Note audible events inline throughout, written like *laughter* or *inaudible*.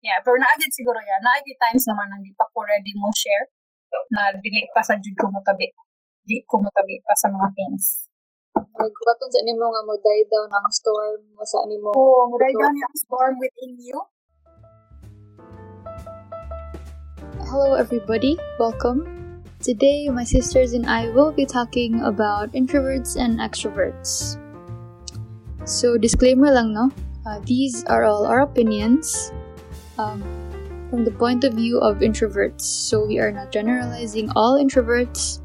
Yeah, pero naagid siguro yan. Naagid times naman nang di pa ko ready mo share na dili pa sa jud ko. Di ko pa sa mga things. Nagbaton sa nimo nga mo die down ang storm mo sa nimo. Oh, muday down yung storm within you. Hello everybody, welcome. Today my sisters and I will be talking about introverts and extroverts. So disclaimer lang no, uh, these are all our opinions um, from the point of view of introverts. So we are not generalizing all introverts,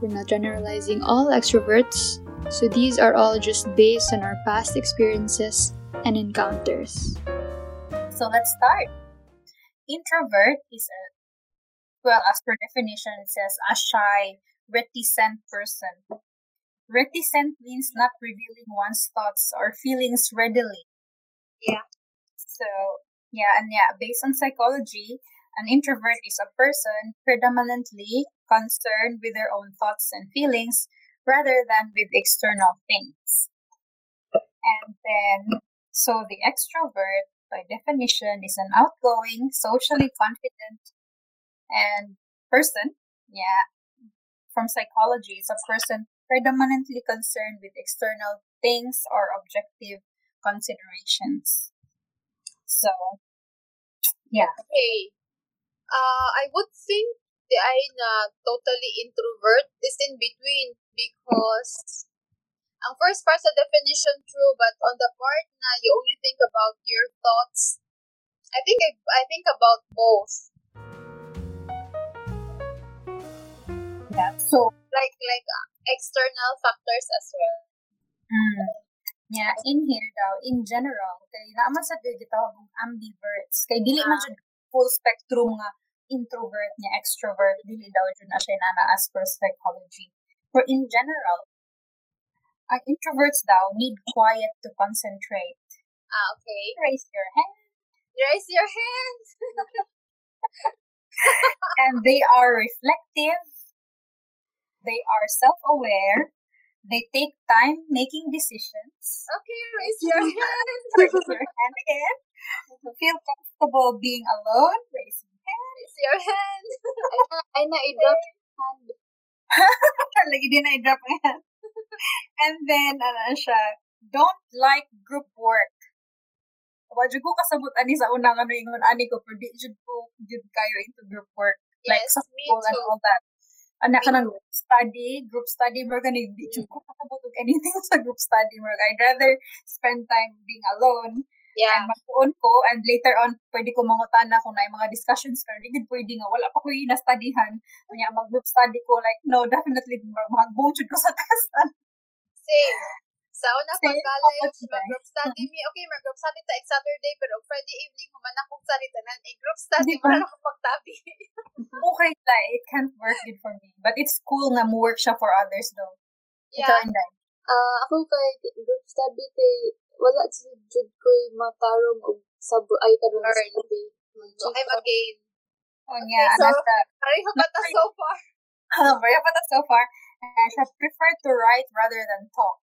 we're not generalizing all extroverts. So these are all just based on our past experiences and encounters. So let's start. Introvert is a, well, as per definition, it says a shy, reticent person. Reticent means not revealing one's thoughts or feelings readily. Yeah. So, yeah, and yeah, based on psychology, an introvert is a person predominantly concerned with their own thoughts and feelings rather than with external things. And then, so the extrovert, by definition, is an outgoing, socially confident, and person. Yeah, from psychology, it's a person predominantly concerned with external things or objective considerations. So, yeah. Okay. Uh, I would think the I'm na totally introvert is in between because ang first part sa definition true but on the part na you only think about your thoughts I think I, I think about both Yeah. So, like like uh, external factors as well mm, yeah, in here daw, in general, kay naman sa di gitawag og ambiverts. Kay dili man Ah. siya full spectrum nga introvert niya, extrovert, dili daw jud na siya na as per psychology. For in general, ang introverts daw need quiet to concentrate. ah okay Raise your hand. raise your hand *laughs* and they are reflective. They are self-aware. They take time making decisions. okay raise your hand *laughs* Raise your hand again. Feel comfortable being alone. Raise your hand. raise your hand Ay na, ay na, i-drop hand. *laughs* Lagi din na i-drop ang hand. *laughs* And then, ano siya, don't like group work. Wadyo ko kasabot ani sa unang ano ingon ani ko, pero di jud ko jud kayo into group work. Like yes sa me school and all that. Anak ka ng group study, group study mo gani di jud *laughs* ko kasabot og anything sa group study mo. I'd rather spend time being alone yeah. and magtuon ko. And later on pwede ko mangutana kung na mga discussions pero di gid pwede nga wala pa ko yung na-studyhan. Kanya mag group study ko like no definitely magbong jud ko sa *laughs* tasan Same. Sa una pag college, diba? mag-group study *laughs* mi. Okay, mag-group study ta Saturday, pero Friday evening, human akong study tanan. Eh, group study, Di ba? wala akong pagtabi. *laughs* okay la it can't work good for me but it's cool nga mo work siya for others though ikaw yeah. and I Ah, ako kay group study kay wala si jud ko matarong og sab ay Learn. study. So, I'm again. oh yeah so- nasa Pareho pa ta *laughs* so far. very pa ta so far and I prefer to write rather than talk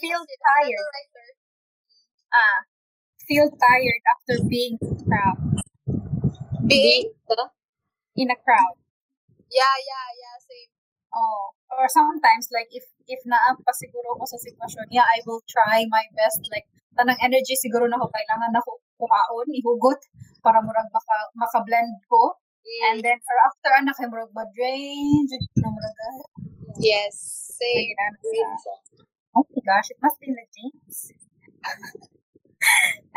Feel tired. ah feel tired after being in a crowd Being? in a crowd Yeah, yeah, yeah, same. Oh, or sometimes like if if naa pa siguro ko sa sitwasyon, yeah, I will try my best like tanang energy siguro na ko kailangan na ko kuhaon, ihugot para murag maka maka-blend ko. And then or after ana kay murag ma-drain, jud na murag ah, Yes, same. sa- Oh my gosh, it must be the genes. *laughs*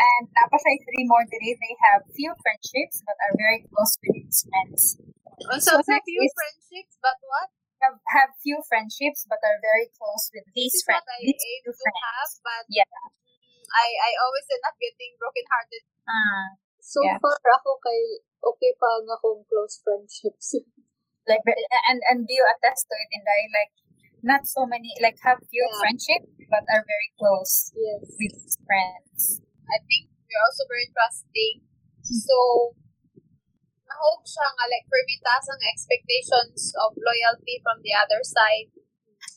and tapos ay three more today, they have few friendships but are very close with its friends. Also, So few is- friendships, but what? Have, have few friendships but are very close with these This is friends. what I These aim to friends. have, but Yeah. I I always end up getting broken-hearted. Ah. So Yeah. far ako kay okay pa ang akong close friendships. like and and do you attest to it in that like not so many like have few Yeah. friendship but are very close yes. with friends I think we're also very trusting. So, mahog siya nga, like, for me, taas ang expectations of loyalty from the other side.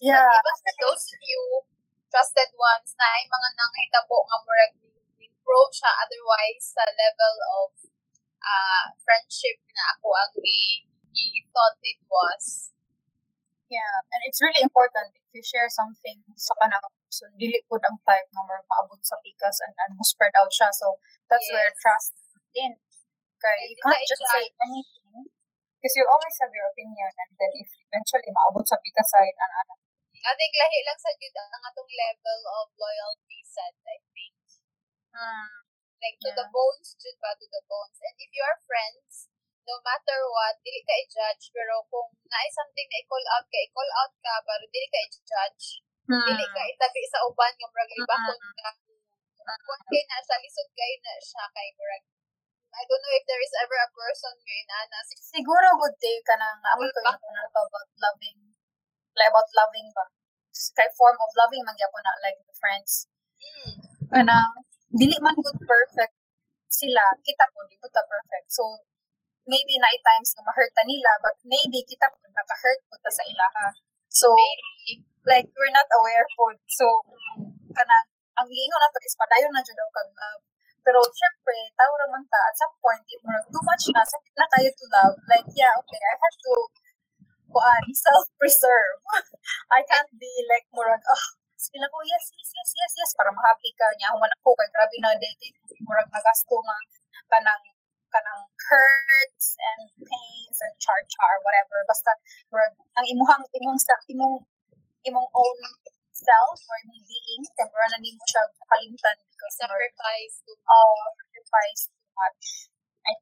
yeah But even those few trusted ones na ay mga nanghitabo nga murag improve siya otherwise sa level of uh, friendship na ako ang i, i thought it was. Yeah, and it's really important if you share something sa kanang so dili po ang type nga more maabot sa pikas and, and mo spread out siya. So that's where trust in. Okay, you can't just say anything because you always have your opinion and then if eventually maabot sa pikas side and ano. I think lahi lang sa jud ang atong level of loyalty set, I think. Hmm. Like to the bones, jud ba to the bones. And if you are friends, no matter what, dili ka i-judge. Pero kung naay something na i-call out ka, i-call out ka, pero dili ka i-judge. Dili ka itabi sa uban nga murag libakon ka. Kung kay na siya, lisod kayo na siya kay murag. I don't know if there is ever a person nga inana. Siguro good day ka nang naamon ko yung to about loving like about loving ba kay form of loving man gyapon na like the friends Mm. kanang dili man good perfect sila kita po di ta perfect so maybe na times nga ma-hurt ta nila but maybe kita po naka-hurt po ta sa ilaha so Maybe. like we're not aware po. So kanang ang giingon nato is padayon na jud daw kag love. Pero syempre tao ra man ta at some point if more too much na sakit na kayo to love like yeah okay I have to kuan self-preserve. *laughs* I can't be like more oh sila ko yes yes yes yes yes para ma-happy ka nya human ako kay grabe na date murag nagasto nga kanang kanang hurts and pains and char char whatever basta ang imuhang imong imong imong own self or imong being temporary na nimo siya kalimtan because Sacrifice to uh, sacrifice too much. I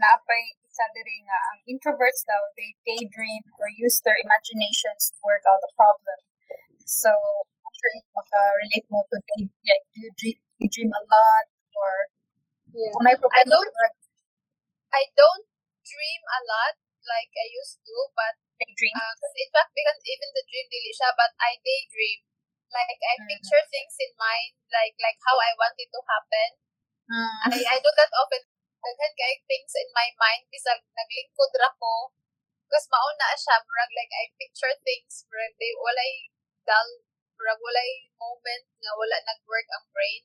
napay isa diri nga ang introverts daw they daydream or use their imaginations to work out a problem. So I'm sure you maka-relate mo to day, like, you dream, you dream a lot or Yeah. kung may problem I don't- or I don't dream a lot like I used to, but daydream. uh, 'cause in fact, because even the dream dili siya, but I daydream. Like I Mm. picture things in mind, like like how I want it to happen. Mm. I I do that often. Daghan kay things in my mind bisag naglingkod ra ko. Because mauna siya, murag like I picture things, murag they walay dull, murag walay moment nga wala nag-work ang brain.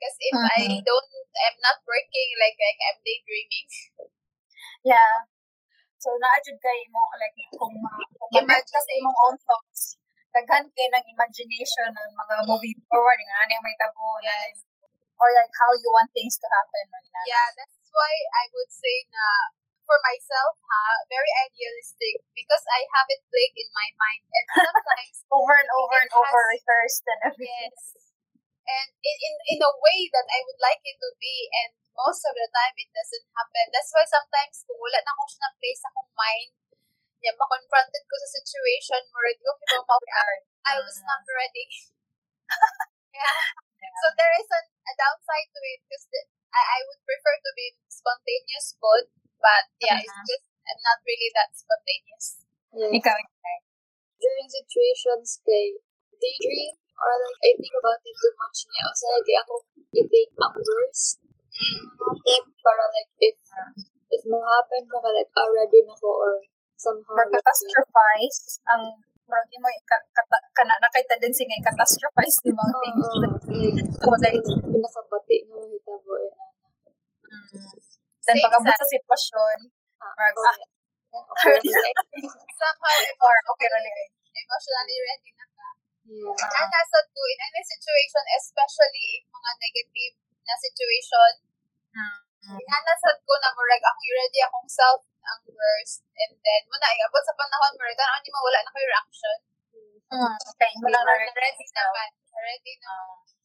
Because if I Mhm. don't, I'm not working, like, like I'm daydreaming. *laughs* Yeah. So, naadjud kay mo, like, kung, kung ma-match sa imong own thoughts, daghan kay ng imagination ng mga mm. moving forward, nga yung may tabo, Yes. or like how you want things to happen. Or. Yeah, that's why I would say na for myself, ha, very idealistic because I have it played in my mind and sometimes *laughs* Over and over and over rehearsed and everything. yes. And in, in in a way that I would like it to be and most of the time it doesn't happen. That's why sometimes kung wala na ko siya na place sa akong mind, yeah, ma-confronted ko sa situation, murag ko, pero Hard. I was Mm. not ready. *laughs* yeah. So there is an, a downside to it because I, I would prefer to be spontaneous food, but yeah, it's Mhm. just I'm not really that spontaneous. Yeah. Ikaw, ikaw. During situations kay daydream or like I think about it too much niya. O sa di ako i-take ang worst. Happen para like if if mo happen ka like already na ko or somehow like, Mag-catastrophize ang murag mo kana na kay tendency nga i-catastrophize ni mga things. So, like, pinakabati mo hitabo eh na. mm. Then Same pag abot sa- sitwasyon, Ah, okay. Yeah, *laughs* okay. Somehow or okay ra emotionally ready na ka. Yeah. And nasa to, in any situation, especially if mga negative na situation, Mm. inanasad ko na murag ako ready akong self ang worst. And then, muna, abot sa panahon, murag, ano di mawala na yung reaction. Mm. Lang na Murag, ready naman. Ready na. Mm.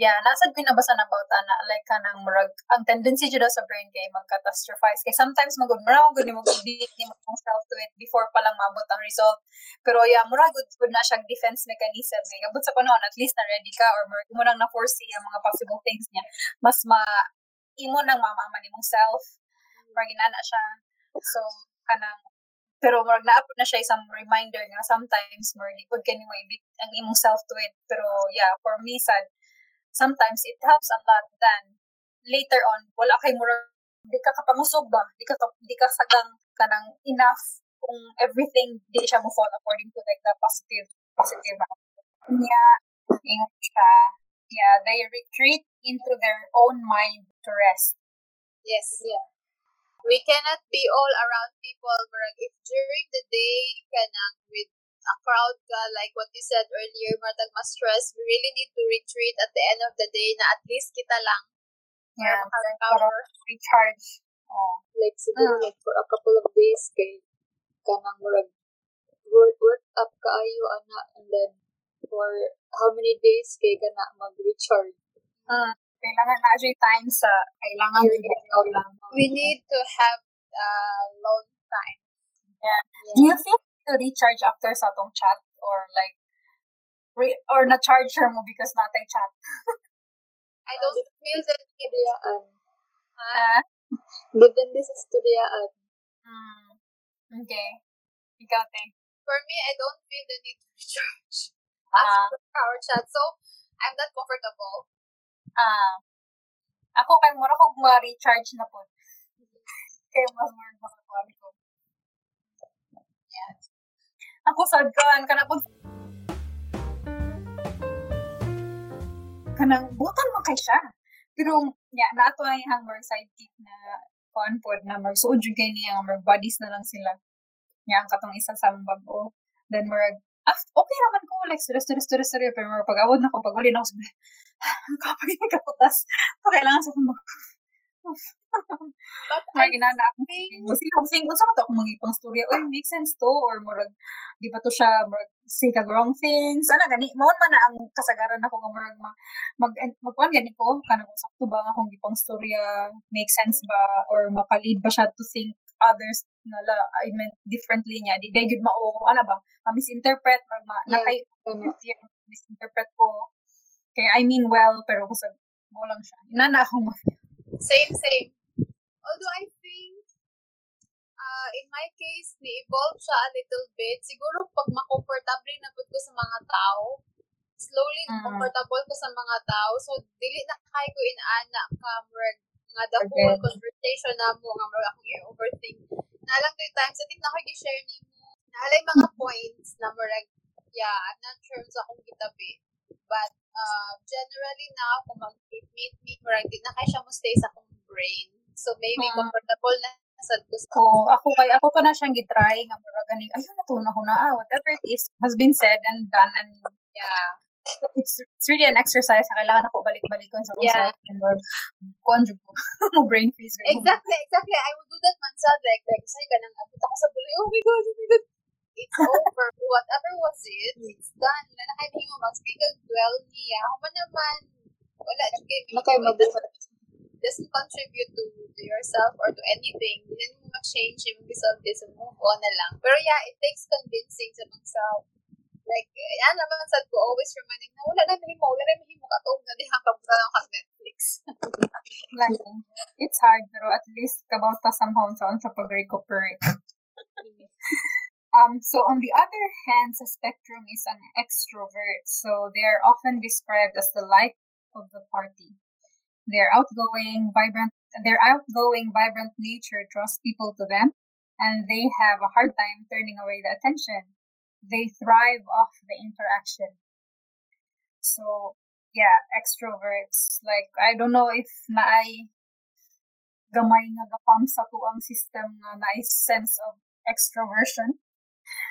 Yeah, nasad binabasa na about ana like kanang murag ang tendency jud sa brain kay mag-catastrophize. Kay sometimes magud mura magud nimo gid nimo ang self to it before pa lang maabot ang result. Pero yeah mura gud gud na siyang defense mechanism kay abot sa panahon at least na ready ka or murag mo nang na foresee ang mga possible things niya. Mas ma imo nang mamama nimong self. Murag inana siya. So kanang pero murag naabot na siya isang reminder nga sometimes murag likod ka nimo ibit ang imong self to it. Pero yeah for me sad sometimes it helps a lot then later on wala kay murag di ka kapangusog ba di ka di ka sagang kanang enough kung everything di siya mo fall according to like the positive positive yeah yeah they retreat into their own mind to rest Yes. Yeah. we cannot be all around people. Murag, if during the day kanang with a crowd ka, like what you said earlier, marag mas stress, we really need to retreat at the end of the day na at least kita lang. Yeah, Para makarecover. recharge. Oh. like siguro Mm. like for a couple of days kay kanang murag work work up kaayo ana and then for how many days kay kana mag-recharge Mm. Kailangan na dyan time sa kailangan out lang We need to have uh, alone time. Do you feel to recharge after sa tong chat or like re- or na-charge her mo because natay chat? *laughs* I don't feel that istoryaan Ah? depende sa istoryaan Mm. Okay. Ikaw, te. for me, I don't feel the need to *laughs* recharge Ah. after our chat. So, I'm not comfortable. Ah. Ako kay mura ko ma-recharge na po. Kaya mas makakawali ko. Ako sad kan kana po kanang butan mo kay siya. Pero ya na ato ay hang more sidekick na kuan pod na mag suod jud kay niya mag buddies na lang sila. Nya ang katong isa sa bag-o. Then more ah, okay naman ko like stress stress stress stress pero more pag-awod na ko pag uli na ko *sighs* kapag ikaputas so kailangan sa mag But I ginana akong think, Kasi kung sing unsa man to akong magipang storya, oy make sense to or murag di ba to siya murag say kag wrong things. Ana gani mao man na ang kasagaran ako nga murag ma, mag magkuan gani ko kanang kung sakto ba ang akong gipang storya, make sense ba or makalid ba siya to think others na la I meant differently niya. Di day gud mao ana ba? Ma-misinterpret mag ma, Yeah. nakay Ano, misinterpret ko. Kaya I mean well pero kung sa mo lang siya. Inana akong ma- same, same. Although I think, uh, in my case, ni-evolve siya a little bit. Siguro pag makomfortable na po ko sa mga tao, slowly Mm. comfortable ko sa mga tao. So, dili na kay ko inaana ka, murag, nga the Okay. whole conversation na mo, nga murag akong i-overthink. Nalang to times, I think na share ni mo, naalay mga points na murag, yeah, I'm not sure sa akong kitabi. But, uh, generally now, kung mag-meet me, murag, di na kay siya mo stay sa akong brain. So, maybe Mm. comfortable na sa gusto So, ako kay ako pa na siyang gitry nga mura ganing ayun na to na ko na ah, whatever it is has been said and done and Yeah. it's it's really an exercise na kailangan ako balik-balikon sa Yeah. and or conjug ko mo *laughs* brain freeze? Exactly, exactly. I would do that man sa like, like, say ka nang abot ako sa buloy, oh my God, oh my God. It's over. Whatever was it, it's done. Wala na kayo hingo mag-speak of dwell niya. Ako man naman, wala, okay, na kayo mabuhat doesn't contribute to, to yourself or to anything, hindi mo ma-change yung result is move on na lang. Pero yeah, it takes convincing sa myself. Like, eh, yan naman sad ko, always reminding na wala na mahimo, wala na mahimo ka to, na dihang kabuta lang kang Netflix. Like, it's hard pero at least kabaw ta somehow sa sa pag-recuperate. Um, so on the other hand, the spectrum is an extrovert. So they are often described as the life of the party. Their outgoing, vibrant, their outgoing, vibrant nature draws people to them, and they have a hard time turning away the attention. They thrive off the interaction. So yeah, extroverts. Like I don't know if naay gamay nga sa tuang system nga nice sense of extroversion.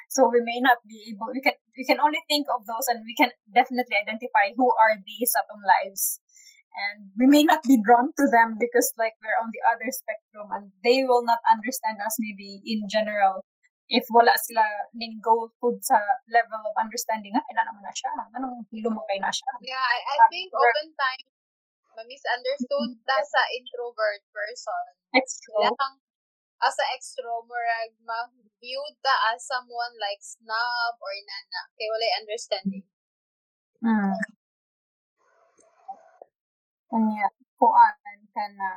So we may not be able. We can we can only think of those, and we can definitely identify who are these atong lives. And we may not be drawn to them because like we're on the other spectrum, and they will not understand us maybe in general. If wala sila ning go food sa level of understanding, ah, na naman na siya. Anong hilo mo kay na siya? Yeah, I, I think oftentimes, ma-misunderstood ta sa introvert person. Sila kang, as a extro, murag, ma-viewed ta as someone like snob or nana. Kay wala understanding. Mm. Kanya, kuan ka na,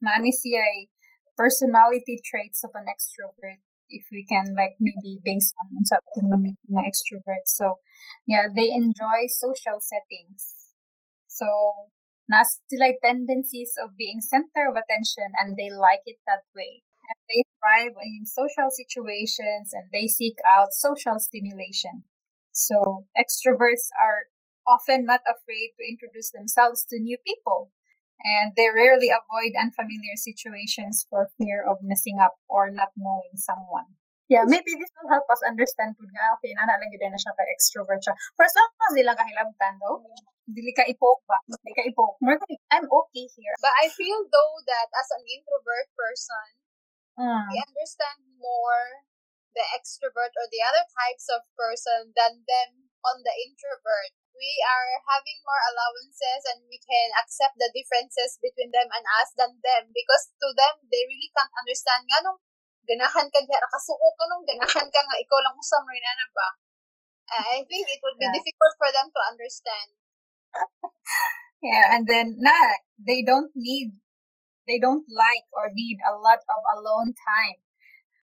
naani siya personality traits of an extrovert if we can like maybe based on mga mga extrovert. So, yeah, they enjoy social settings. So, nas sila tendencies of being center of attention and they like it that way. And they thrive in social situations and they seek out social stimulation. So, extroverts are often not afraid to introduce themselves to new people. and they rarely avoid unfamiliar situations for fear of messing up or not knowing someone. Yeah, maybe this will help us understand kung nga, okay, nana lang yun na siya ka extrovert siya. For as long as di lang kahilabtan, though, dili ka ipoke ba? Dili ka ipoke. I'm okay here. But I feel though that as an introvert person, Mm. we understand more the extrovert or the other types of person than them on the introvert. We are having more allowances and we can accept the differences between them and us than them because to them, they really can't understand nga nung ganahan ka diya, kasuko ka nung ganahan ka nga, ikaw lang usam rin na ba? I think it would be Yeah. difficult for them to understand. *laughs* Yeah, and then nah, they don't need, they don't like or need a lot of alone time.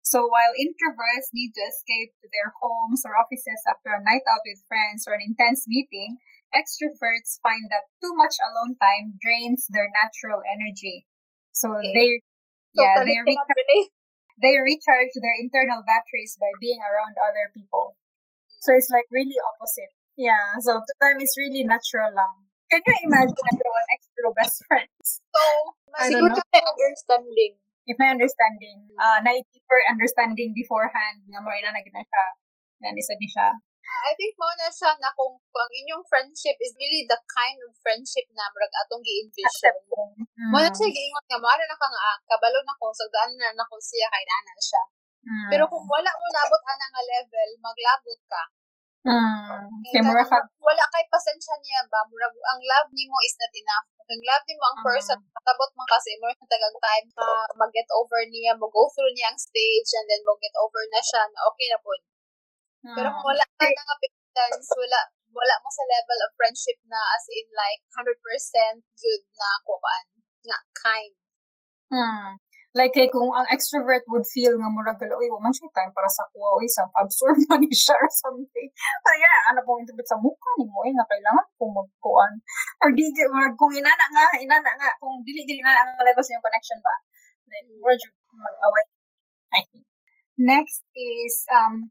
So while introverts need to escape to their homes or offices after a night out with friends or an intense meeting, extroverts find that too much alone time drains their natural energy. So Okay. they, yeah, Totally they cannot recharge, they recharge their internal batteries by being around other people. So it's like really opposite. Yeah, so to them it's really natural lang. Can you imagine everyone extra best friends? *laughs* So, I Siguro may understanding. If may understanding, uh, na deeper understanding beforehand, nga mo ina na gina siya, nga isa ni siya. I think mo na siya na kung, kung inyong friendship is really the kind of friendship na murag atong gi-envision. Accepting. Mo na siya giingon nga mo na ka nga ah, kabalo na ko sa daan na nako siya kay nana siya. Mm. Pero kung wala mo nabot ana nga level, maglabot ka. Mm. Kay mura ka, wala kay pasensya niya ba murag ang love nimo is not enough. Kung love nimo ang person, matabot man kasi mo na tagang time na mag-get over niya, mo go through niya ang stage and then mo get over na siya na okay na po. Pero kung mm. wala ka na nga patience, wala wala mo sa level of friendship na as in like 100% good na kuan nga kind. Hmm. Like, kay kung ang extrovert would feel nga murag uy, waman siya time para sa kuha, uy, sa absorb man siya or something. So, yeah, ano pong introvert sa mukha ni mo, eh, nga kailangan kong magkuhan. Or di, murag, kung inana nga, inana nga, kung dili-dili na ang levels yung connection ba, then, yung mag-away, I think. Next is, um,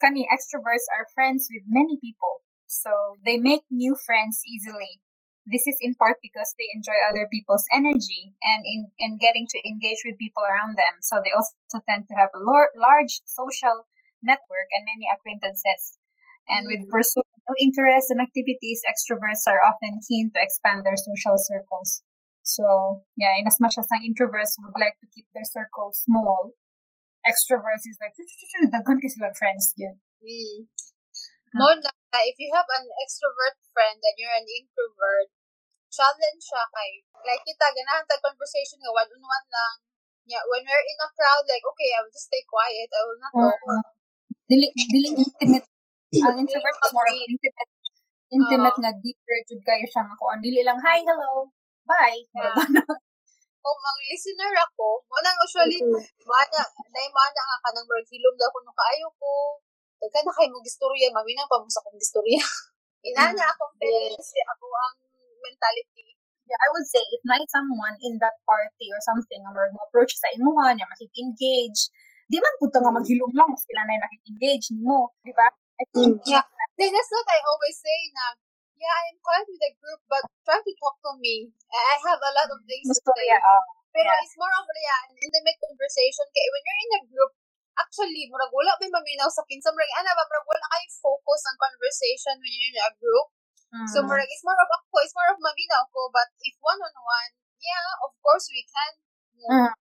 kani extroverts are friends with many people. So, they make new friends easily. This is in part because they enjoy other people's energy and in, in getting to engage with people around them. So they also tend to have a lar- large social network and many acquaintances. And with pursuing new interests and activities, extroverts are often keen to expand their social circles. So, yeah, in as much as ang introverts would like to keep their circle small, extroverts is like, daghan kasi sila friends yun. Mm. Mo na, if you have an extrovert friend and you're an introvert, challenge siya kay, like kita, ganahan tag conversation nga one-on-one lang. Yeah, when we're in a crowd, like, okay, I will just stay quiet. I will not talk. Oo. Dili, dili intimate. Ang introvert is more intimate. Intimate Oo. na deeper jud kayo siya nga kuan. Dili lang, hi, hello, bye. Yeah. *laughs* Kung mga listener ako, mo nang usually, mana, na mana nga kanang murag hilom daw ko nung kaayo ko. Tagka na kayo mong istorya, maminang pa mo sa kong istorya. *laughs* Inana akong tendency, ako ang mentality. Yeah, I would say if may someone in that party or something nga mag approach sa imuha niya makik-engage, di man pud nga maghilom lang sila na nakik-engage nimo, di ba? I think Yeah. Then that's what I always say na, yeah, I'm quiet with the group, but try to talk to me. I have a lot of things to gusto say. yeah, uh, Pero yeah. it's more of yeah, an intimate conversation. Kaya when you're in a group, actually, murag wala may maminaw sa kinsa. Murag, ana ba, murag wala kayo focus on conversation when you're in a group. So, mm, murag, it's more of ako, it's more of maminaw ko. But if one-on-one, yeah, of course we can. mm,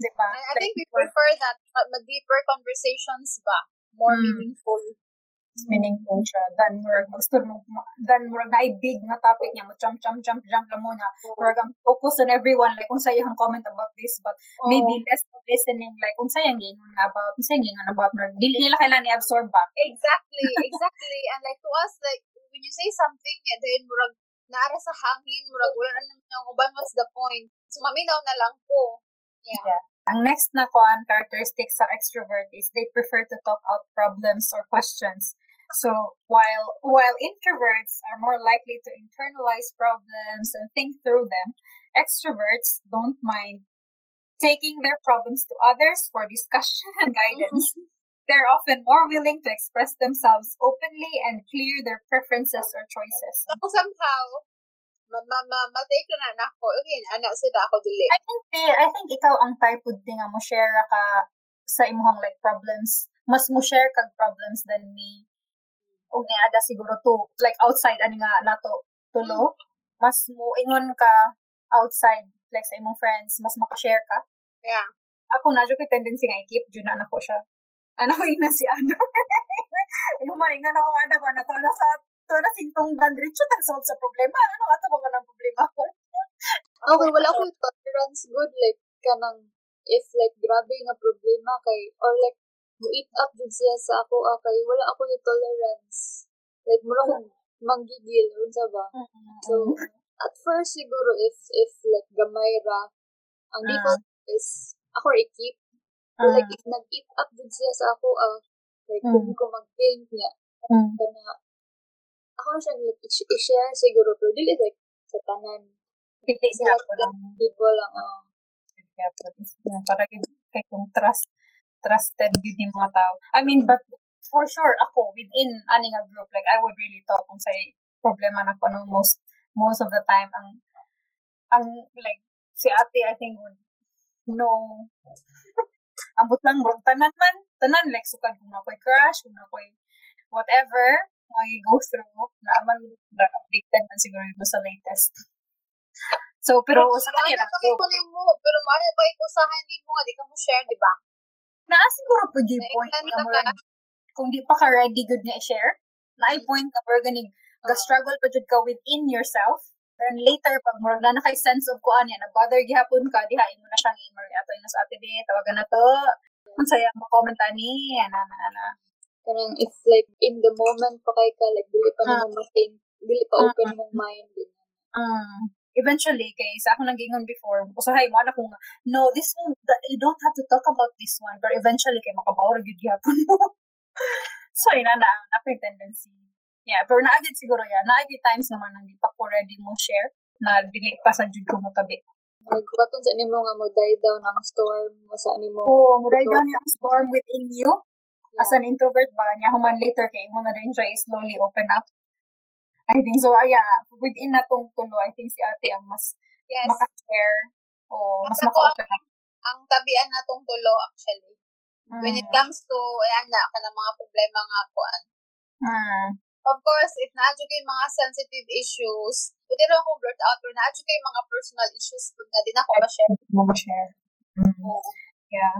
di ba? And I think we prefer that, uh, deeper conversations ba? More Mm. meaningful. It's meaningful siya. Then, murag gusto mo, then, murag na big na topic niya, mo jump, jump, jump, jump lang muna. Murag ang focus on everyone, like, kung sayang comment about this, but Oh. maybe less of listening, like, kung sayang gingon na about, kung sayang gingon about, murag, dili nila kailangan i-absorb ba? Exactly, exactly. and like to us, like you say something, eh, then murag naara sa hangin, murag wala na what's the point? So maminaw na lang po. Yeah. Ang next na kuan characteristics sa extrovert is they prefer to talk out problems or questions. So while while introverts are more likely to internalize problems and think through them, extroverts don't mind taking their problems to others for discussion and guidance. They're often more willing to express themselves openly and clear their preferences or choices. So somehow, ma ma ma ma-take na na ako. Okay, ana sila ako dili. I think eh, I think ikaw ang type of thing nga mo share ka sa imong like problems. Mas mo share kag problems than me. Ug ada siguro to like outside ani nga nato tulo. Mas mo ingon ka outside like sa imong friends, mas maka-share ka. Yeah. Ako na jud tendency nga i-keep na nako siya. *laughs* Ano ina si ano. Yung maringan ako ano ba na to na sa to na sintong dan diretso tag solve sa problema. Ano ato ba nga ng problema ko? *laughs* Okay, wala ko tolerance good like kanang if like grabe nga problema kay or like mo eat up jud siya sa ako ah, kay wala ako yung tolerance. Like mura ko manggigil unsa ba? So at first siguro if if like gamay ra ang Ah. default is ako i-keep. But like if nag-eat up jud siya sa ako ah, like kung Mm. ko mag-paint niya Mm. kana ako na siya like, i-share siguro pero dili like sa tanan Hindi sa siya ko lang. people lang ah. Yeah, para kay kung trust trusted yun yung mga tao. I mean, but for sure, ako, within ani nga group, like, I would really talk kung sa problema na ko, no, most, most of the time, ang, ang, like, si ate, I think, would know, *laughs* ambot lang, bro, tanan man, tanan, like, sukad kung ako'y crush, kung ako'y whatever, may go through, naaman, na updated man siguro ito sa latest. So, pero, sa kanila, nimo, pero maayo pa ikusahan nimo nga di ka mo share, di ba? naa siguro po di point na na mo ka. kung di pa ka ready good nga i-share na i point na we're gonna Ah. struggle pa jud ka within yourself then later pag mo na nakay sense of kuan yan na bother gihapon ka diha imo na siyang email ato na sa ate di tawagan na to ang saya mo comment ani ana ana ana Kanang if like in the moment pa kay ka, like dili pa Ah. nimo ma-think, dili pa Ah. open mong mind. Din. um, eventually kay sa ako nang gingon before usahay mo na kung no this one th- you don't have to talk about this one but eventually kay makabawra gyud gihapon mo *laughs* so ina na na na tendency yeah pero naagid siguro yan naagid times naman nang di pa ko ready mo share na dili pa sa jud ko mo tabi Nagkuwaton sa nimo nga mo die down ang storm mo sa nimo. oh mo dahil gani ang storm within you as Yeah. an introvert ba niya human later kay mo na rin siya slowly open up I think so ah, yeah within na tong tulo I think si ate ang mas Yes. maka-share o mas maka-open up ang tabian natong tulo actually. When it Mm. comes to ayan na ka mga problema nga kuan. Mm. Of course, if naadyo mga sensitive issues, pwede naman akong blurt out, pero naadyo mga personal issues, pag na din ako ma-share. mo ma-share. Mm. Yeah.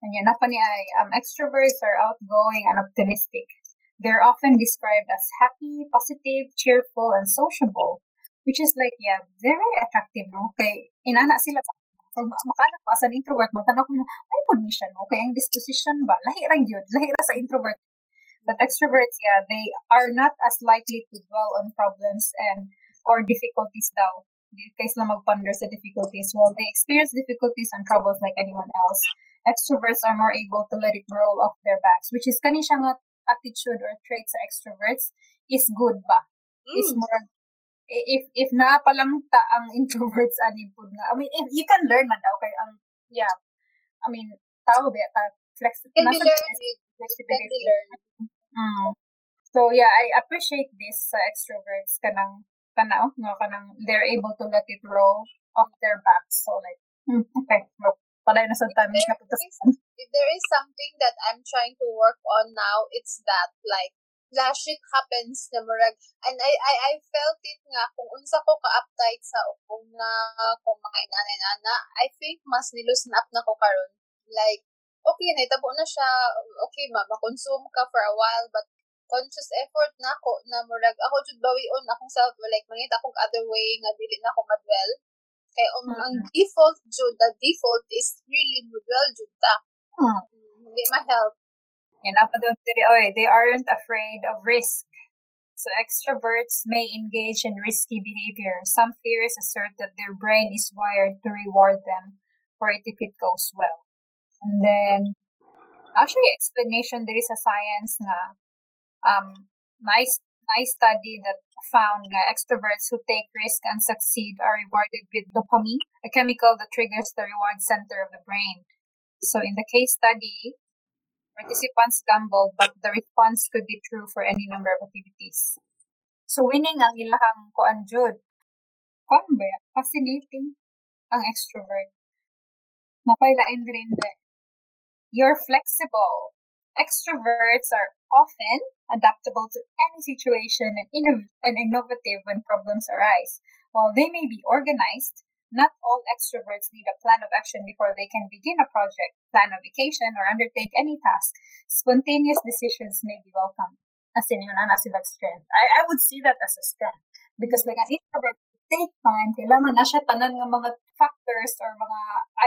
And yan, napa ni ay, um, extroverts are outgoing and optimistic. They're often described as happy, positive, cheerful, and sociable. Which is like, yeah, very attractive, no? Kay, inana sila ba? Pag makanak ko as an introvert, magtanong ko na, ay, po ni no? Kaya ang disposition ba? Lahi ra yun. Lahi sa introvert. But extroverts, yeah, they are not as likely to dwell on problems and or difficulties daw. Di kaya sila mag-ponder sa difficulties. While they experience difficulties and troubles like anyone else, extroverts are more able to let it roll off their backs, which is kani siya nga attitude or trait sa extroverts is good ba? Is Mm. more i- if if na pa lang ta ang *laughs* introverts ani pud nga. I mean, if you can learn man daw kay ang yeah. I mean, tao ba ta flex can be learned. It, it flexibility. Mm. So yeah, I appreciate this sa extroverts kanang kanang nga kanang they're able to let it roll off their backs. So like, hmm, okay, well, palay na sa time There na is- If there is something that I'm trying to work on now, it's that, like, la shit happens na murag and I I I felt it nga kung unsa ko ka uptight sa kung na kung mga inanay ana I think mas niloosen up na ko karon like okay na itabo na siya okay ma ma-consume ka for a while but conscious effort na ako na murag ako jud bawion akong self like mangita akong other way nga dili na ako madwell kay ang, ang default jud the default is really madwell jud ta Hmm. hindi ma-help And up to oy, they aren't afraid of risk. So extroverts may engage in risky behavior. Some theorists assert that their brain is wired to reward them for it if it goes well. And then, actually, explanation there is a science na um nice nice study that found that extroverts who take risk and succeed are rewarded with dopamine, a chemical that triggers the reward center of the brain. So in the case study, participants gambled, but the response could be true for any number of activities. So winning ang ilahang kuan jud. kung ba, fascinating ang extrovert. Mapailain rin? You're flexible. Extroverts are often adaptable to any situation and, inno- and innovative when problems arise. While they may be organized, not all extroverts need a plan of action before they can begin a project, plan a vacation, or undertake any task. Spontaneous decisions may be welcome. As in, yun sila strength. I, I would see that as a strength. Because like an introvert take time, kailangan na siya tanan ng mga factors or mga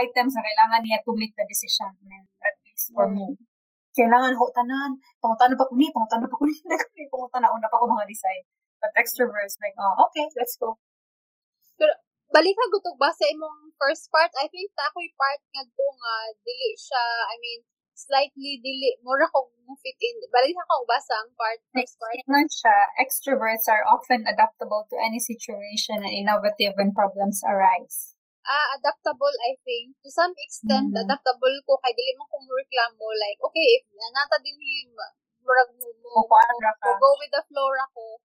items na kailangan niya to make the decision. Mean, at least for mm. me. Kailangan ho tanan, pangutan na pa ko ni, pangutan na pa ko ni, pangutan na una pa ko mga decide. But extroverts, like, oh, okay, let's go. Pero, balik ka gutog ba sa imong first part I think ta ako'y part nga to nga dili siya I mean slightly dili mura ko mo fit in balik ka ko basa ang part first part Ingon siya, extroverts are often adaptable to any situation and innovative when problems arise. Ah adaptable I think to some extent Mhm. adaptable ko kay dili mo reklamo like okay if nanata din ni murag mo mo, mo go with the flow ra ko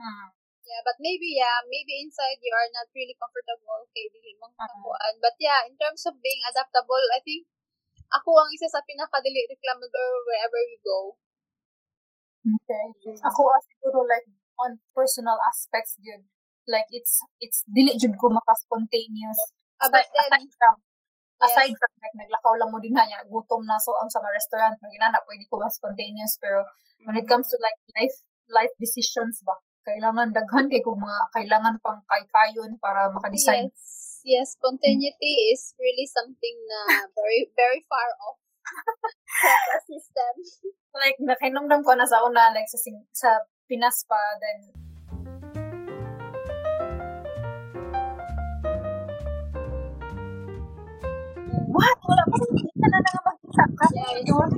Mm. Yeah, but maybe yeah, maybe inside you are not really comfortable kay dili mong Uh-huh. kabuan. But yeah, in terms of being adaptable, I think ako ang isa sa pinakadili reklamador wherever we go. Okay. Ako ah, siguro like on personal aspects yun. Like it's it's dili jud ko maka spontaneous. Ah, but then, aside from yes, aside from like naglakaw lang mo din na niya, gutom na so ang sa mga restaurant maginana pwede ko mas spontaneous pero when it comes to like life life decisions ba kailangan daghan kay kung mga kailangan pang kay-kayon para maka-decide. yes, yes, spontaneity is really something na very, very far off the *laughs* system. Like nakinomdom ko na sa una like sa sa Pinas pa then What? Wala pa rin kita na nga magkita ka. Yes. Yun.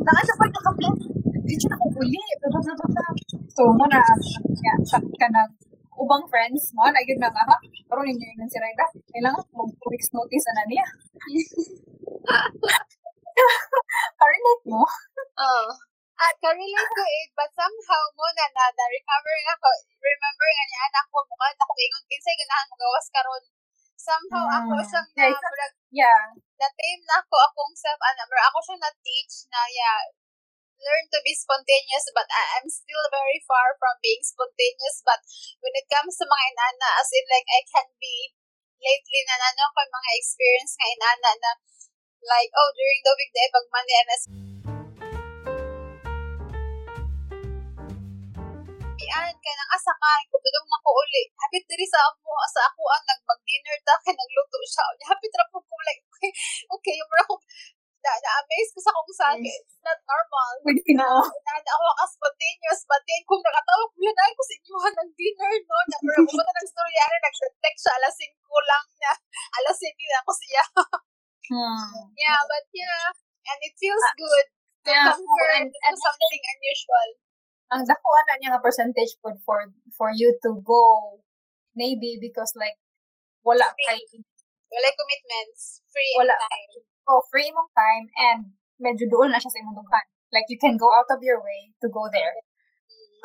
Nakasa pa yung kapit. Video na ko uli. Blah, blah, blah, blah. So, mo na, shock ka na ubang friends mo, na yun na nga ha. Pero ninyo yun si Rayda. Kailangan mag two weeks notice na na niya. *laughs* Karinate mo. Oh. At ka-relate ko it, but somehow mo na na, na-recover nga ko. Remember nga ni anak ko, mukha na akong ingon, kinsay ganahan magawas karon Somehow ako Mm. siyang na, Yeah, murag, Yeah. na-tame na ako akong self, ano, pero ako siya na-teach na, yeah, learn to be spontaneous, but I- I'm still very far from being spontaneous, but when it comes to mga inana, as in, like, I can be, lately, na nano ko mga experience nga inana na, like, oh, during the weekday, pag Monday, and Ian, kay nang asa ka, kupidong na ko uli. Hapit diri sa amo, sa ako ang nagmag-dinner ta, kay nagluto siya. Hapit ra po ko, like, okay, okay, yung mura ko, na, na-amaze ko sa kung saan, Yes. it's not normal. Pwede ka na. Na, ako ka spontaneous, but then kung nakatawa ko yan, ay ko sa inyo ng dinner, no? Na, ba *laughs* ng story, ano, nag-text siya, alas 5 lang na, alas 5 na ako siya. Hmm. yeah, but yeah, and it feels good to Yeah, conquer and- to and- something unusual. Ang dakuha na niya nga percentage po for for you to go? Maybe because like wala kay Wala commitments, free Wala. anytime. oh free mong time and medyo doon na siya sa imong dughan. Like you can go out of your way to go there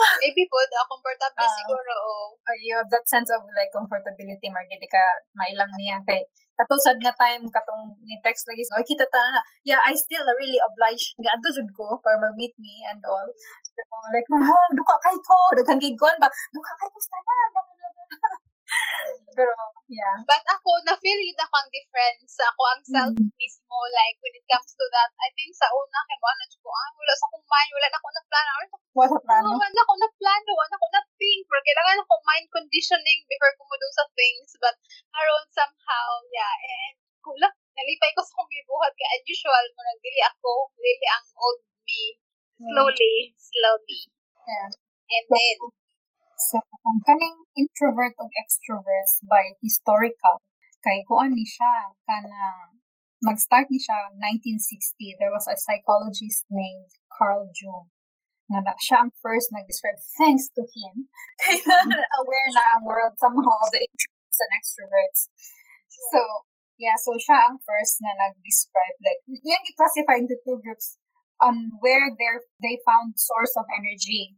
*laughs* Maybe po, uh, comfortable Ah. siguro, oh. or you have that sense of like comfortability mar dili ka mailang niya kay katusad nga time katong ni text lagi so kita ta na yeah I still really obliged nga adto jud ko para mag-meet me and all so, like oh, duka kay ko daghan kay gon ba duka kay ko sa pero yeah. But ako, na-feel yun ako ang difference. Sa ako ang self Mm. mismo, like, when it comes to that, I think sa una, kay mo, ano, ko, ah, wala sa akong mind, wala na ako na plano, wala plano. wala na ako na plano, wala na ako na think, pero kailangan ako mind conditioning before kumudo sa things, but, around somehow, yeah, and, kula, nalipay ko *laughs* sa akong gibuhat ka, unusual, mo, nagdili ako, dili ang old me, slowly, slowly, yeah. And then, So, ang kaning introvert o extroverts by historical, kay kuan ni siya, kana, mag-start ni siya 1960. There was a psychologist named Carl Jung. Nga na, siya ang first nag-describe, thanks to him, *laughs* kaya aware na ang world somehow the introverts and extroverts. So, yeah, so siya ang first na nag-describe, like, yan i-classify into two groups on where they they found source of energy.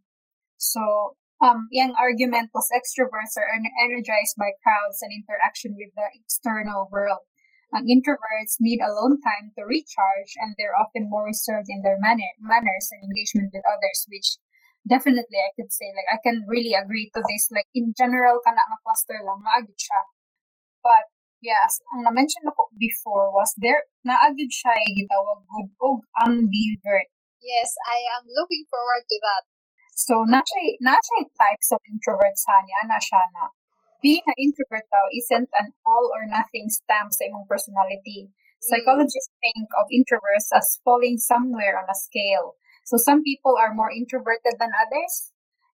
So, Um, yung argument was extroverts are energized by crowds and interaction with the external world. Ang introverts need alone time to recharge and they're often more reserved in their manner, manners and engagement with others, which definitely I could say, like, I can really agree to this. Like, in general, kana cluster lang, maagit siya. But, yes, ang na-mention ako before was there, naagit siya ay gitawag good og ambivert. Yes, I am looking forward to that. So, na siya, na siya types of introverts ha niya, na siya na. Being an introvert daw isn't an all or nothing stamp sa imong personality. Psychologists think of introverts as falling somewhere on a scale. So some people are more introverted than others,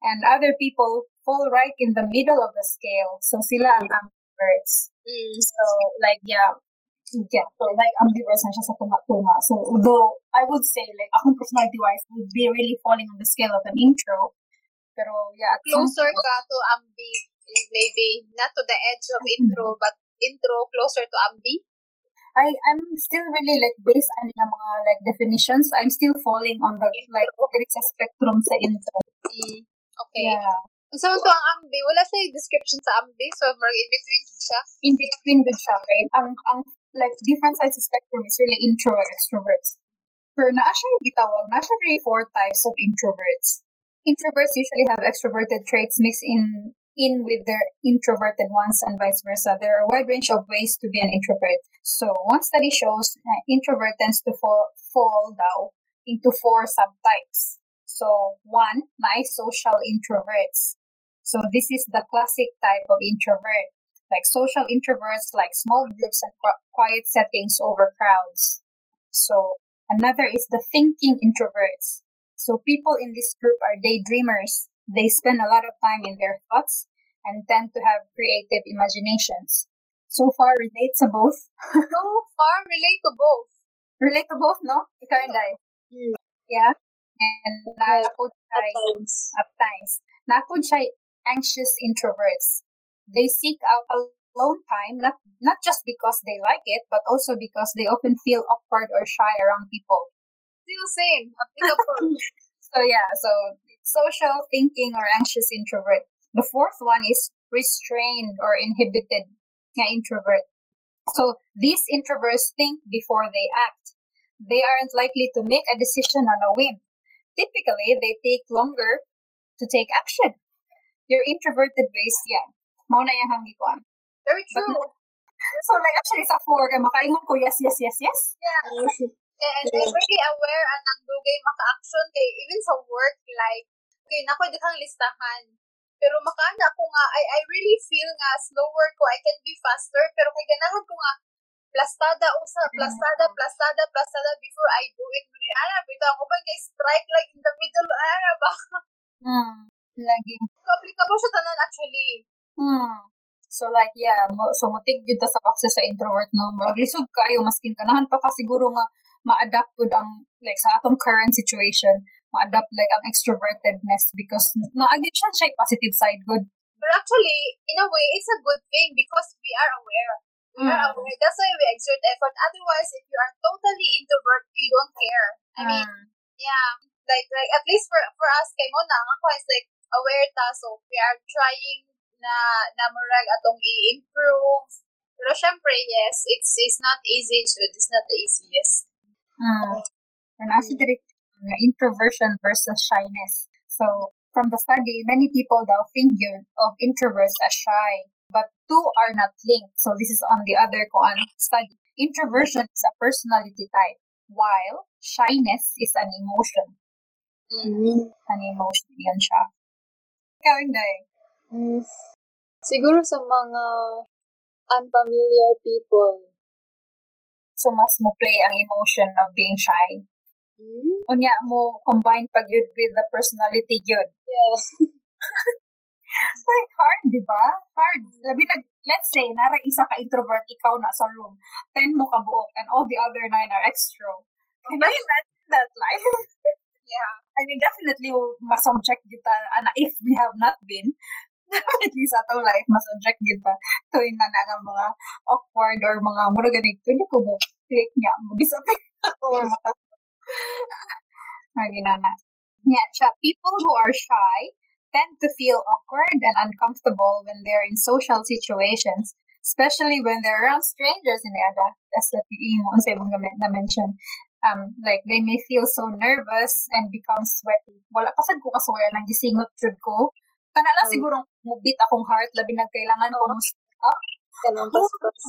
and other people fall right in the middle of the scale. So sila ang ambiverts. Mm. So like yeah, So like ambiverts na siya sa tunga-tunga. So though I would say like akong personality wise would be really falling on the scale of an intro. Pero yeah, Closer point- ka to ambi, is maybe not to the edge of intro, but intro closer to ambi. I I'm still really like based on the mga like definitions. I'm still falling on the like there is a spectrum sa intro. Mm. Okay. Yeah, saan to ang ambi, wala siya description sa ambi, so more in between siya. in between good siya, right? Ang ang like different sides of spectrum is really intro and extroverts. Pero naa siya gitawag, naa siya four types of introverts. Introverts usually have extroverted traits mixed in in with their introverted ones and vice versa. There are a wide range of ways to be an introvert. So one study shows uh, introvert tends to fall fall down into four subtypes. So one, my social introverts. So this is the classic type of introvert. Like social introverts like small groups and quiet settings over crowds. So another is the thinking introverts. So people in this group are daydreamers. They spend a lot of time in their thoughts and tend to have creative imaginations. So far, relate to *laughs* both. So far, relate to both. relate to both, no? Ikaw and I. Hmm. Yeah? And nakapod siya at times. Nakapod siya anxious introverts. They seek out alone time, not, not just because they like it, but also because they often feel awkward or shy around people. Still same, applicable. *laughs* So yeah, so social thinking or anxious introvert. The fourth one is restrained or inhibited nga introvert. So these introverts think before they act. They aren't likely to make a decision on a whim. Typically, they take longer to take action. Your introverted ways, yeah. Mao na yung hangi ko. ah. Very true. *laughs* So like actually sa four, kay makaingon ko yes, yes, yes, yes. *laughs* And I'm really aware ang nagdugay maka-action kay even sa work like okay nako di kang listahan pero makaana ko nga I I really feel nga slower ko I can be faster pero kay ganahan ko nga plastada usa plastada plastada plastada before I do it ana bitaw ko ba kay strike like in the middle ana ba Hmm. Lagi. so applicable siya tanan actually Hmm. So like yeah, mo, so motig gyud ta sa access sa introvert no. Maglisod kayo maskin kanahan pa ka siguro nga ma-adapt pud ang like sa atong current situation, ma-adapt like ang extrovertedness because naagit siya siya positive side good. but actually in a way it's a good thing because we are aware we are Mm. aware that's why we exert effort otherwise if you are totally introvert you don't care I mean Hmm. yeah, like like at least for for us kay mo na ako is like aware ta so we are trying na na murag atong i-improve. Pero syempre, yes, it's it's not easy so it's not the easiest. Hmm. And actually direct nga introversion versus shyness. So from the study, many people daw think of introverts as shy, but two are not linked. So this is on the other koan study. Introversion is a personality type, while shyness is an emotion. Mm. An emotion yun siya. Ikaw, Inday. Mm. Siguro sa mga unfamiliar people. So mas mo play ang emotion of being shy. Mm. Unya mo combine pag yun with the personality yun. Yeah. It's like hard, di ba? Hard. Labi na, let's say, nara isa ka introvert, ikaw na sa room. Ten mo ka buok, and all the other nine are extro. Can you imagine that life? *laughs* Yeah. I mean, definitely, masubject kita, ana, if we have not been, definitely sa to life, masubject kita to yung nga nga mga awkward or mga mura ganit, hindi ko mo, click niya, mo, disappoint or *laughs* maka, mga ginana. Yeah, siya, people who are shy tend to feel awkward and uncomfortable when they're in social situations, especially when they're around strangers in the ada. That's what yung sa ibang na mention. Um, like, they may feel so nervous and become sweaty. Wala kasad ko kasuya lang gisingot jud ko. Kana lang siguro mubit akong heart labi na kailangan ko mo stop. Kanang paspas.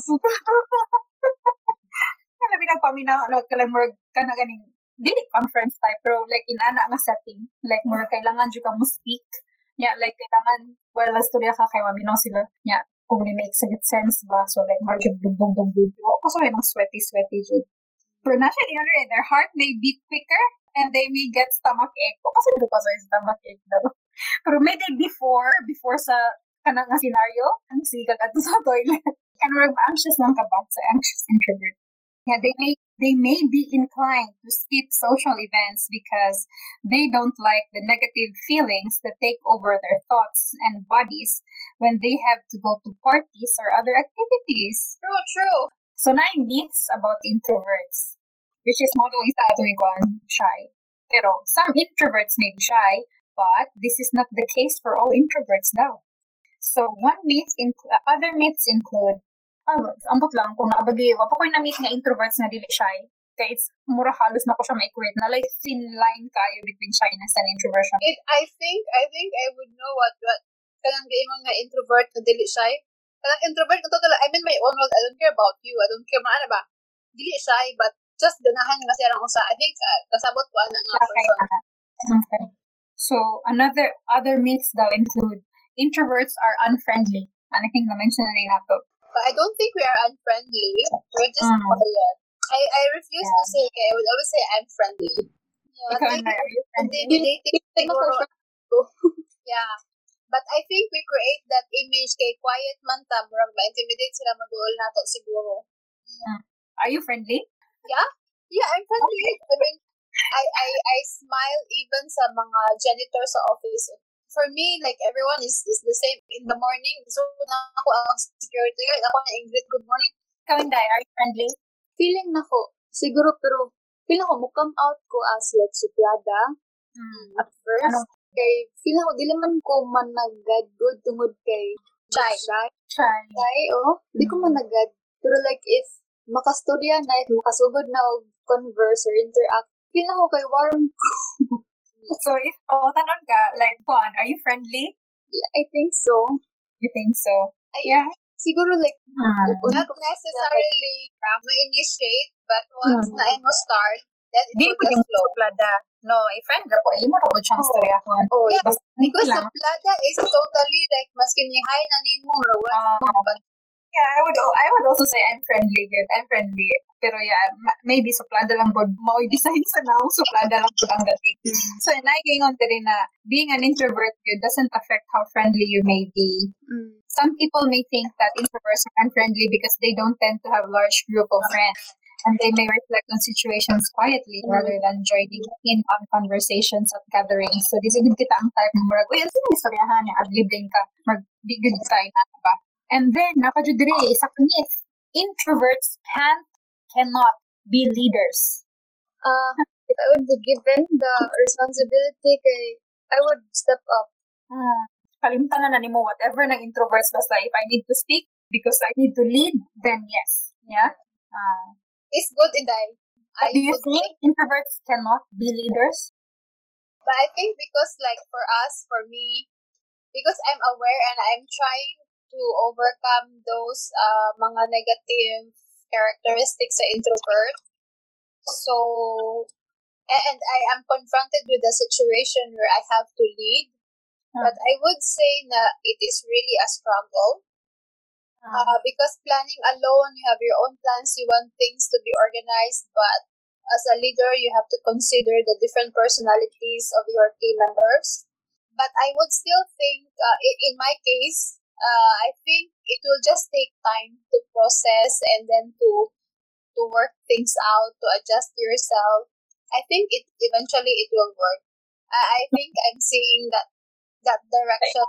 *laughs* labi na paminaw ano kala more kana ganing dili conference type pero like in ana nga setting. Like more kailangan jud ka mo speak. Yeah like kailangan well storya ka kay maminaw sila yeah kung may make sagit sense ba? So like more jud dugdong dugdong ko so ng sweaty sweaty jud pero na siya eh, their heart may beat quicker and they may get stomach ache ko kasi dito sa stomach ache daw? Pero may day before before sa kanang nga scenario ang sigag ato sa toilet. And we're anxious lang ka ba sa anxious introvert. Yeah, they may they may be inclined to skip social events because they don't like the negative feelings that take over their thoughts and bodies when they have to go to parties or other activities. True, true. So nine myths about introverts, which is not always one shy. Pero some introverts may be shy, but this is not the case for all introverts now. So one myth, inc- uh, other myths include Ah, ambot lang kung naabagi, wa pa ko'y na-meet nga introverts nga dili shy. Kaya it's mura halos na ko siya ma-equate na like thin line kayo between shyness and introversion. It, I think, I think I would know what, what, kanang giingon nga introvert na dili shy. Kanang introvert na total, I'm in my own world, I don't care about you, I don't care, maana ba? Dili shy, but just ganahan nga siya usa. I think, uh, kasabot ko ana nga Okay. person. Okay. So another other myths that include introverts are unfriendly. And I think na-mention na rin nato. But I don't think we are unfriendly. We're just Mm. quiet. I, I refuse to say, okay. I would always say I'm friendly. Yeah, Ikaw I na, are you friendly? intimidating Like, siguro. ako, *laughs* Yeah. But I think we create that image kay quiet man ta, murag ma-intimidate sila maduol nato siguro. Are you friendly? Yeah, I'm friendly. I mean, I, I, I smile even sa mga janitor sa office. For me, like, everyone is, is the same in the morning. So, na ako ang security guard. Ako na Ingrid, good morning. Ikaw hindi, are you friendly? feeling na ko, siguro, pero, feeling ko, come out ko as, like, suplada Hmm. at first. Ano? Kay, feeling ko, dili man ko man nagad good tungod kay, shy, Shy. shy, oh. Di ko man nagad. Pero, like, if, makastorya na, if makasugod na, og converse or interact, feeling ko kay warm. So if, oh, tanon ka, like, Juan, are you friendly? Yeah, I think so. You think so? I, Yeah. Siguro, like, Hmm. Not necessarily uh, ma-initiate, but once Mm. na mo start, then it will just yung flow. suplada. No, a friend ra po. Imo ra po siyang Oh. storya ko. oh, Yeah, Basta Because plata is totally like, maski ni hi na ni mo, Ah. but Yeah, I would I would also say I'm friendly good. I'm friendly. Pero yeah, maybe suplada lang bod mo design sa naong suplada lang pod ang dating. So naiingon ta rin na being an introvert good doesn't affect how friendly you may be. mm, Some people may think that introverts are unfriendly because they don't tend to have large group of friends. And they may reflect on situations quietly rather than joining in on conversations at gatherings. So, di sigud kita ang type mo, marag, uy, yung istoryahan niya? Adlibling ka. Mag, di good tayo na ba? And then, napadyo isa ka myth. Introverts can't, cannot be leaders. uh, if I would be given the responsibility kay, I would step up. Hmm. Kalimutan na na nimo, whatever ng introverts, basta if I need to speak because I need to lead, then yes. Yeah? Ah. it's good that. I Do you think introverts cannot be leaders? But I think because like for us, for me, because I'm aware and I'm trying to overcome those uh, mga negative characteristics sa introvert. So, and I am confronted with a situation where I have to lead. But I would say that it is really a struggle. Uh, because planning alone, you have your own plans, you want things to be organized, but as a leader, you have to consider the different personalities of your team members. But I would still think, uh, in my case, uh, I think it will just take time to process and then to to work things out, to adjust yourself. I think it eventually it will work. I, I think I'm seeing that that direction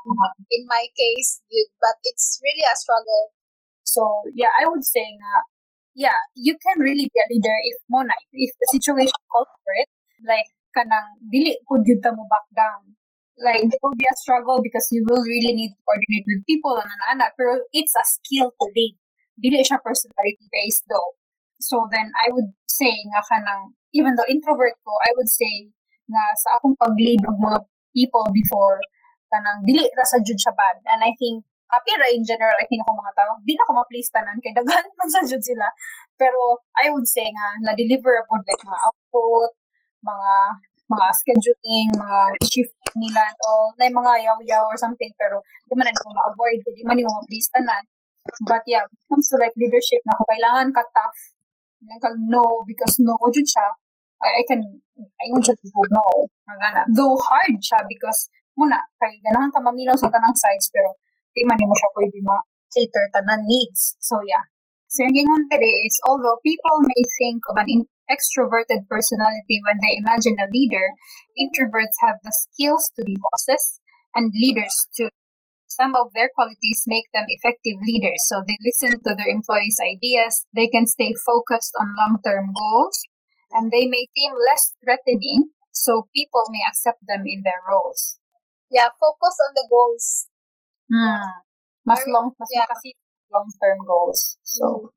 in my case, but it's really a struggle. So, yeah, I would say nga, yeah, you can really be a leader if mo na, if the situation calls for it, like, kanang, dili ta mo back down. Like it will be a struggle because you will really need to coordinate with people and ana pero it's a skill to date dili siya personality based though. So then I would say nga kanang even though introvert ko I would say nga sa akong pag-lead og mga people before kanang dili ra sa jud siya bad. And I think happy ra in general I think ako mga tao di na ko ma-please tanan kay daghan man sa jud sila. Pero I would say nga na-deliver po like mga output mga mga scheduling, mga shift nila all, na mga yaw-yaw or something, pero di man ko ma-avoid, di man yung ma-please. But yeah, when it comes to like leadership na ko kailangan ka tough, kag no, because no, jud siya, I, I can, I can just go no. Magana. Though hard siya because, muna, kay ganahan ka mamilaw sa tanang sides, pero di man mo siya pwede ma-cater tanan needs. So yeah. So yung gingon is, although people may think of an in- extroverted personality when they imagine a leader, introverts have the skills to be bosses and leaders too. Some of their qualities make them effective leaders, so they listen to their employees' ideas, they can stay focused on long term goals, and they may seem less threatening, so people may accept them in their roles. Yeah, focus on the goals. Hmm. Mas long, mas yeah. long term goals. So,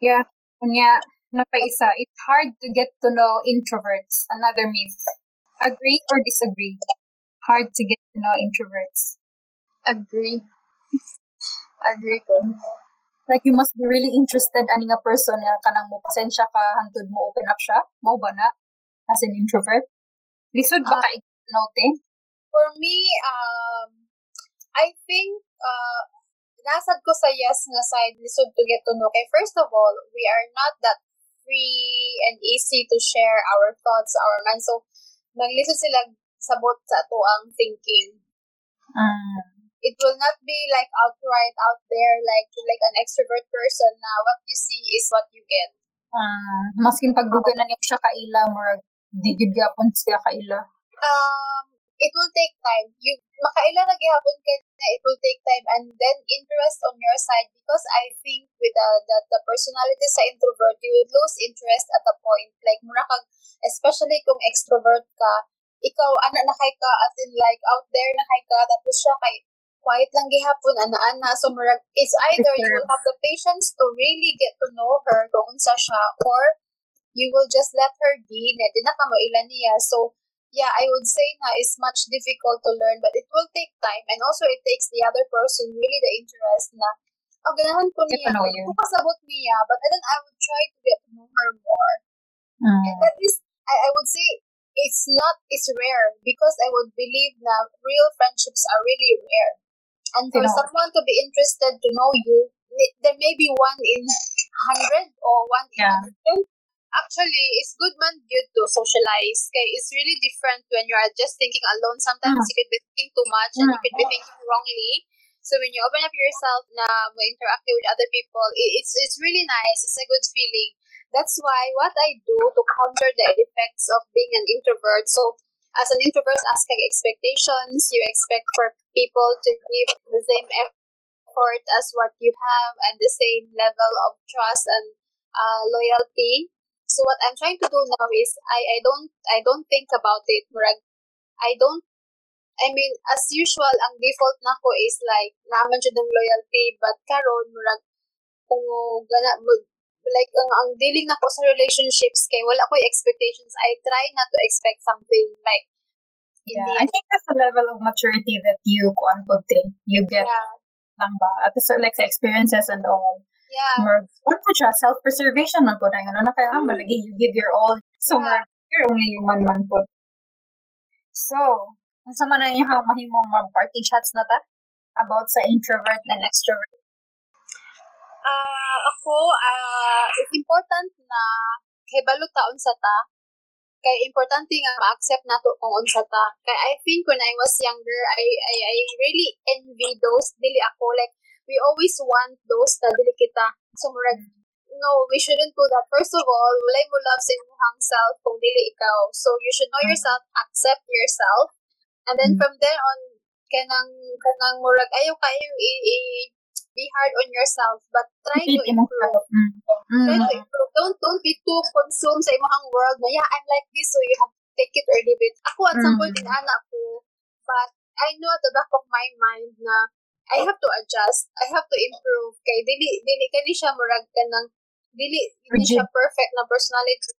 yeah. Kunya, napaisa, it's hard to get to know introverts. Another myth. Agree or disagree? Hard to get to know introverts. Agree. *laughs* Agree ko. Like, you must be really interested ani nga person nga kanang mo pasensya ka hantod mo open up siya. Mo ba na? As an introvert? Lisod ba Ah. ka note? For me, um, I think, uh, nasad ko sa yes nga side, lisod to get to know. Kay first of all, we are not that free and easy to share our thoughts, our mind. So, maglisod sila sabot sa ato ang thinking. Mm. It will not be like outright out there, like like an extrovert person na what you see is what you get. Ah, maskin pagdugay na niya siya kaila, murag di gyapon siya kaila. um, it will take time. You makaila na ka na it will take time and then interest on your side because I think with the the, the personality sa introvert you will lose interest at a point. Like mura kag especially kung extrovert ka ikaw ana na kay ka as in like out there na kay ka tapos siya kay quiet lang gihapon ana ana. So murag it's either you will have the patience to really get to know her kung unsa siya or you will just let her be. Na mo ilan niya. So yeah, I would say na is much difficult to learn, but it will take time. And also, it takes the other person really the interest na, oh, ganahan ko niya. to know you. Pasabot niya, but then I would try to get to know her more. Mm. And that is, I, I would say, it's not, it's rare because I would believe na real friendships are really rare. And for someone to be interested to know you, there may be one in hundred or one in Yeah. a million. Actually, it's good man good to socialize. Kay it's really different when you are just thinking alone. Sometimes Mm. you could be thinking too much and you could be thinking wrongly. So when you open up yourself na mo interact with other people, it's it's really nice. It's a good feeling. That's why what I do to counter the effects of being an introvert. So as an introvert, ask like expectations. You expect for people to give the same effort as what you have and the same level of trust and uh, loyalty. So what I'm trying to do now is I, I don't I don't think about it. Murag, I don't I mean, as usual, ang default na ko is like, naman siya ng loyalty, but karon murag, kung gana, like, ang, ang dealing na ko sa relationships, kay wala ko expectations, I try not to expect something, like, Yeah, I think that's the level of maturity that you puti. You get yeah, lang ba? At sort like sa experiences and all. Yeah, More what po siya self-preservation man po na ano na kaya Mm. malagi you give your all. So Yeah. you're only human man po. So, unsa man ang iyang mahimong mga party chats na ta about sa introvert and extrovert? Ah, ako, ah, it's important na kay balo taon sa ta. Kay importante nga ma-accept nato kung unsa ta. Kay I think when I was younger, I I, I really envy those dili ako like we always want those na dili kita. So murag no, we shouldn't do that. First of all, walay mo love sa imong self kung dili ikaw. So you should know Mm. yourself, accept yourself. And then Mm. from there on, kanang kanang murag ayaw kayo i, i- be hard on yourself but try to improve. Mm. Try Mm. to improve. Don't don't be too consumed sa imong world na yeah, I'm like this so you have to take it or leave it. Ako at some Mm. point in anak ko but I know at the back of my mind na I have to adjust. I have to improve. Kay dili dili kani siya murag ka ng dili hindi siya perfect na personality.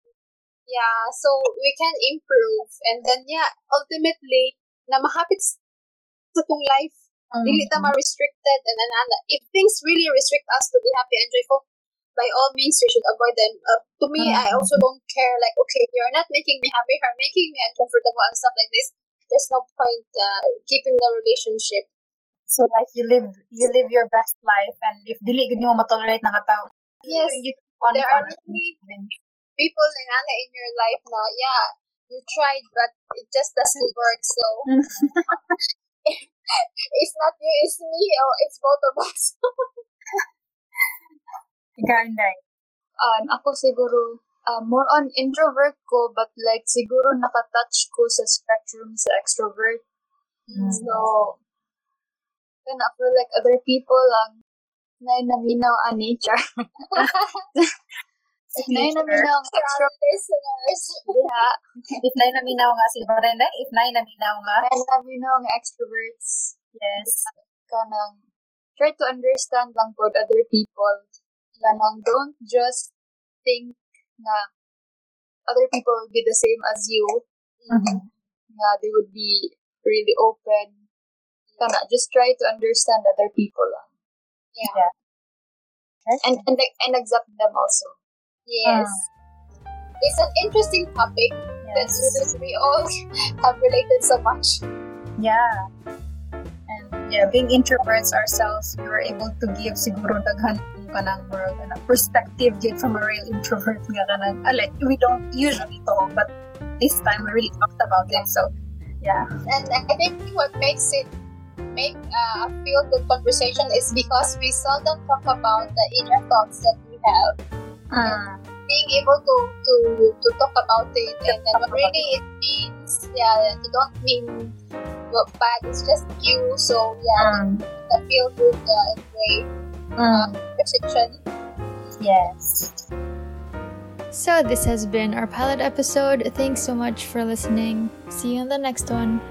Yeah, so we can improve and then yeah, ultimately na mahapit sa tong life. Dili ta ma-restricted and then and if things really restrict us to be happy and joyful, by all means we should avoid them. Uh, to me, I also don't care like okay, you're not making me happy, you're making me uncomfortable and stuff like this. There's no point uh, keeping the relationship. So like you live you live your best life and if dili gid mo matolerate na katao. Yes, you on there are really people in Anna in your life na yeah, you tried but it just doesn't work. So *laughs* it's not you, it's me, or it's both of us. *laughs* Ikaw, Inday. Um, ako siguro, uh, more on introvert ko, but like siguro nakatouch ko sa spectrum sa extrovert. Mm. So, kana for like other people lang, na naminaw ang nature. *laughs* Nay naminaw ang extrovert. listeners. Yeah. If nay naminaw nga si Brenda, if nay naminaw nga, Nay naminaw ang extroverts. yes. Kanang, try to understand lang pod other people. Kanang, don't just think na other people will be the same as you. Mhm. Nga, they would be really open. Kana, just try to understand other people lang. Yeah. And, and, and accept them also. Yes. It's an interesting topic that we all *laughs* have related so much. Yeah. And yeah, being introverts ourselves, we were able to give siguro daghan kanang world and perspective yun from a real introvert nga kanang ah, like we don't usually talk but this time we really talked about it so yeah And I think what makes it make uh, a feel good conversation is because we seldom talk about the inner thoughts that we have. Being able to to to talk about it and then what really it means, yeah, you don't mean bad. It's just you. So yeah, Um, the feel good uh, in way uh, conversation. yes So, this has been our pilot episode. Thanks so much for listening. See you in the next one.